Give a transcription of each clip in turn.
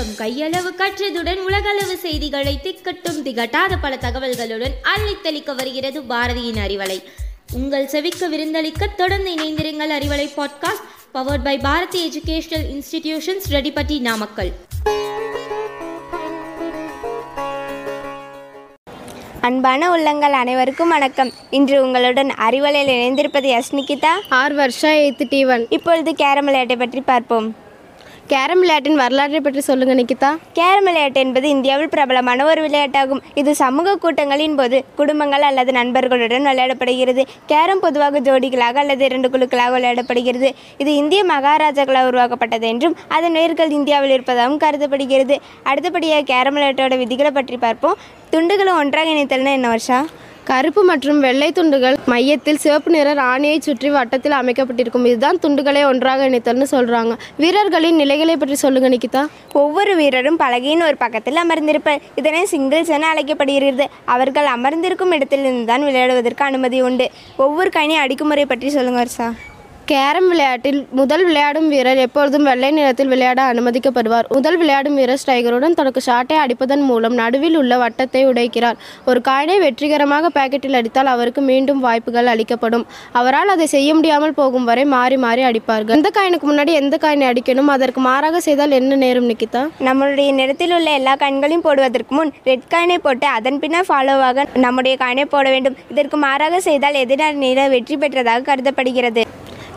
வணக்கம். கையளவு கற்றதுடன் உலகளவு செய்திகளை திக்கட்டும் திகட்டாத பல தகவல்களுடன் அள்ளித்தளிக்க வருகிறது பாரதியின் அறிவலை. உங்கள் செவிக்க விருந்தளிக்க தொடர்ந்து இணைந்திருங்கள் Arivalai podcast powered by Bharathi educational institutions Reddipatti Namakkal. அன்பான உள்ளங்கள் அனைவருக்கும் வணக்கம். இன்று உங்களுடன் அறிவலையில் இணைந்திருப்பது எஸ் நிகிதா ஆறு வருஷம் எயித்து டி ஒன் இப்பொழுது கேரம் விளையாட்டை பற்றி பார்ப்போம். கேரம் விளையாட்டின் வரலாற்றை பற்றி சொல்லுங்க நிக்கிதா. கேரம் விளையாட்டு என்பது இந்தியாவில் பிரபலமான ஒரு விளையாட்டாகும். இது சமூக கூட்டங்களின் போது குடும்பங்கள் அல்லது நண்பர்களுடன் விளையாடப்படுகிறது. கேரம் பொதுவாக ஜோடிகளாக அல்லது இரண்டு குழுக்களாக விளையாடப்படுகிறது. இது இந்திய மகாராஜாக்களால் உருவாக்கப்பட்டது என்றும் அதன் வேர்கள் இந்தியாவில் இருப்பதாகவும் கருதப்படுகிறது. அடுத்தபடியாக கேரம் விளையாட்டோட விதிகளை பற்றி பார்ப்போம். துண்டுகளை ஒன்றாக இணைத்தல்னா என்ன வருஷா? கருப்பு மற்றும் வெள்ளை துண்டுகள் மையத்தில் சிவப்பு நிற ராணியை சுற்றி வட்டத்தில் அமைக்கப்பட்டிருக்கும். இதுதான் துண்டுகளை ஒன்றாக இணைத்தல்னு சொல்றாங்க. வீரர்களின் நிலைகளை பற்றி சொல்லுங்க நிக்கிதா. ஒவ்வொரு வீரரும் பலகையின் ஒரு பக்கத்தில் அமர்ந்திருப்பர் இதனை சிங்கிள்ஸ் என அழைக்கப்படுகிறது. அவர்கள் அமர்ந்திருக்கும் இடத்திலிருந்து தான் விளையாடுவதற்கு அனுமதி உண்டு. ஒவ்வொரு கணி அடிக்குமுறை பற்றி சொல்லுங்க சார் கேரம் விளையாட்டில் முதல் விளையாடும் வீரர் எப்பொழுதும் வெள்ளை நிறத்தில் விளையாட அனுமதிக்கப்படுவார். முதல் விளையாடும் வீரர் ஸ்ட்ரைகருடன் தனக்கு ஷாட்டை அடிப்பதன் மூலம் நடுவில் உள்ள வட்டத்தை உடைக்கிறார். ஒரு காயினை வெற்றிகரமாக பாக்கெட்டில் அடித்தால் அவருக்கு மீண்டும் வாய்ப்புகள் அளிக்கப்படும். அவரால் அதை செய்ய முடியாமல் போகும் வரை மாறி மாறி அடிப்பார்கள். எந்த காயினுக்கு முன்னாடி எந்த காயினை அடிக்கணும்? அதற்கு மாறாக செய்தால் என்ன நேரம் நிக்கிதா? நம்மளுடைய நிறத்தில் உள்ள எல்லா காயின்களையும் போடுவதற்கு முன் ரெட் காயினை போட்டு அதன் பின்னர் ஃபாலோவாக நம்முடைய காயினை போட வேண்டும். இதற்கு மாறாக செய்தால் எதிரான நிற வெற்றி பெற்றதாக கருதப்படுகிறது.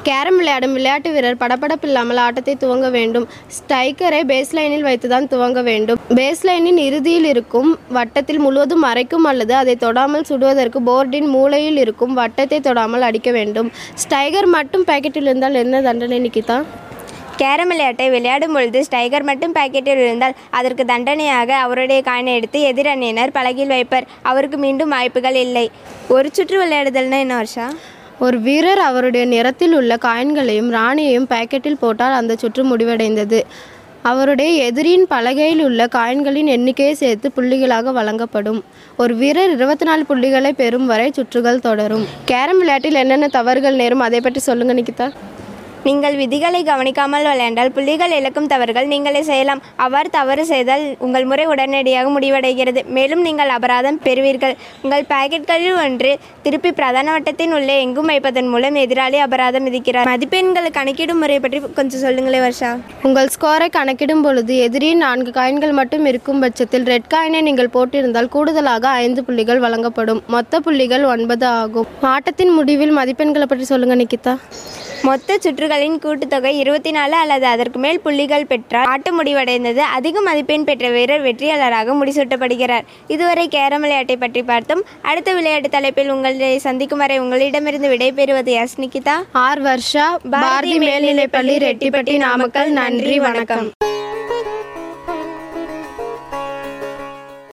கேரம் விளையாடும் விளையாட்டு வீரர் படபடப்பில்லாமல் ஆட்டத்தை துவங்க வேண்டும். ஸ்டைக்கரை பேஸ்லைனில் வைத்துதான் துவங்க வேண்டும். பேஸ்லைனின் இறுதியில் இருக்கும் வட்டத்தில் முழுவதும் மறைக்கும் அல்லது அதை தொடாமல் சுடுவதற்கு போர்டின் மூலையில் இருக்கும் வட்டத்தை தொடாமல் அடிக்க வேண்டும். ஸ்டைகர் மட்டும் பாக்கெட்டில் இருந்தால் என்ன தண்டனை நிக்கிதா? கேரம் விளையாட்டை விளையாடும் பொழுது ஸ்டைகர் மட்டும் பாக்கெட்டில் இருந்தால் அதற்கு தண்டனையாக அவருடைய காயினை எடுத்து எதிரணியினர் பலகில் வைப்பர். அவருக்கு மீண்டும் வாய்ப்புகள் இல்லை. ஒரு சுற்று விளையாடுதல்னா என்ன வருஷா ஒரு வீரர் அவருடைய நிறத்தில் உள்ள காயின்களையும் ராணியையும் பாக்கெட்டில் போட்டால் அந்த சுற்று முடிவடைந்தது. அவருடைய எதிரியின் பலகையில் உள்ள காயின்களின் எண்ணிக்கையை சேர்த்து புள்ளிகளாக வழங்கப்படும். ஒரு வீரர் இருபத்தி நாலு புள்ளிகளை பெறும் வரை சுற்றுகள் தொடரும். கேரம் விளையாட்டில் என்னென்ன தவறுகள் நேரும் அதை பற்றி சொல்லுங்க நிக்கிதா நீங்கள் விதிகளை கவனிக்காமல் விளையாண்டால் புள்ளிகள் இழக்கும் தவறுகள் நீங்களே செய்யலாம். அவ்வாறு தவறு செய்தால் உங்கள் முறை உடனடியாக முடிவடைகிறது. மேலும் நீங்கள் அபராதம் பெறுவீர்கள். உங்கள் பாக்கெட்களில் ஒன்று திருப்பி பிரதான வட்டத்தின் உள்ளே எங்கும் வைப்பதன் மூலம் எதிராளி அபராதம் விதிக்கிறார். மதிப்பெண்களை கணக்கிடும் முறை பற்றி கொஞ்சம் சொல்லுங்களேன் வர்ஷா. உங்கள் ஸ்கோரை கணக்கிடும் பொழுது எதிரியின் நான்கு காயின்கள் மட்டும் இருக்கும் பட்சத்தில் ரெட் காயினை நீங்கள் போட்டிருந்தால் கூடுதலாக ஐந்து புள்ளிகள் வழங்கப்படும். மொத்த புள்ளிகள் ஒன்பது ஆகும். ஆட்டத்தின் முடிவில் மதிப்பெண்களை பற்றி சொல்லுங்க நிக்கிதா. மொத்த சுற்றுகளின் கூட்டுத்தொகை இருபத்தி நாலு அல்லது அதற்கு மேல் புள்ளிகள் பெற்றால் ஆட்டம் முடிவடைந்தது. அதிக மதிப்பெண் பெற்ற வீரர் வெற்றியாளராக முடிசூட்டப்படுகிறார். இதுவரை கேரம் விளையாட்டை பற்றி பார்த்தோம். அடுத்த விளையாட்டு தலைப்பில் உங்களை சந்திக்கும் வரை உங்களிடமிருந்து விடைபெறுவது எஸ். நிகிதா. ஆர். வர்ஷா. பாரதி மேல்நிலைப்பள்ளி ரெட்டிப்பட்டி நாமக்கல். நன்றி. வணக்கம்.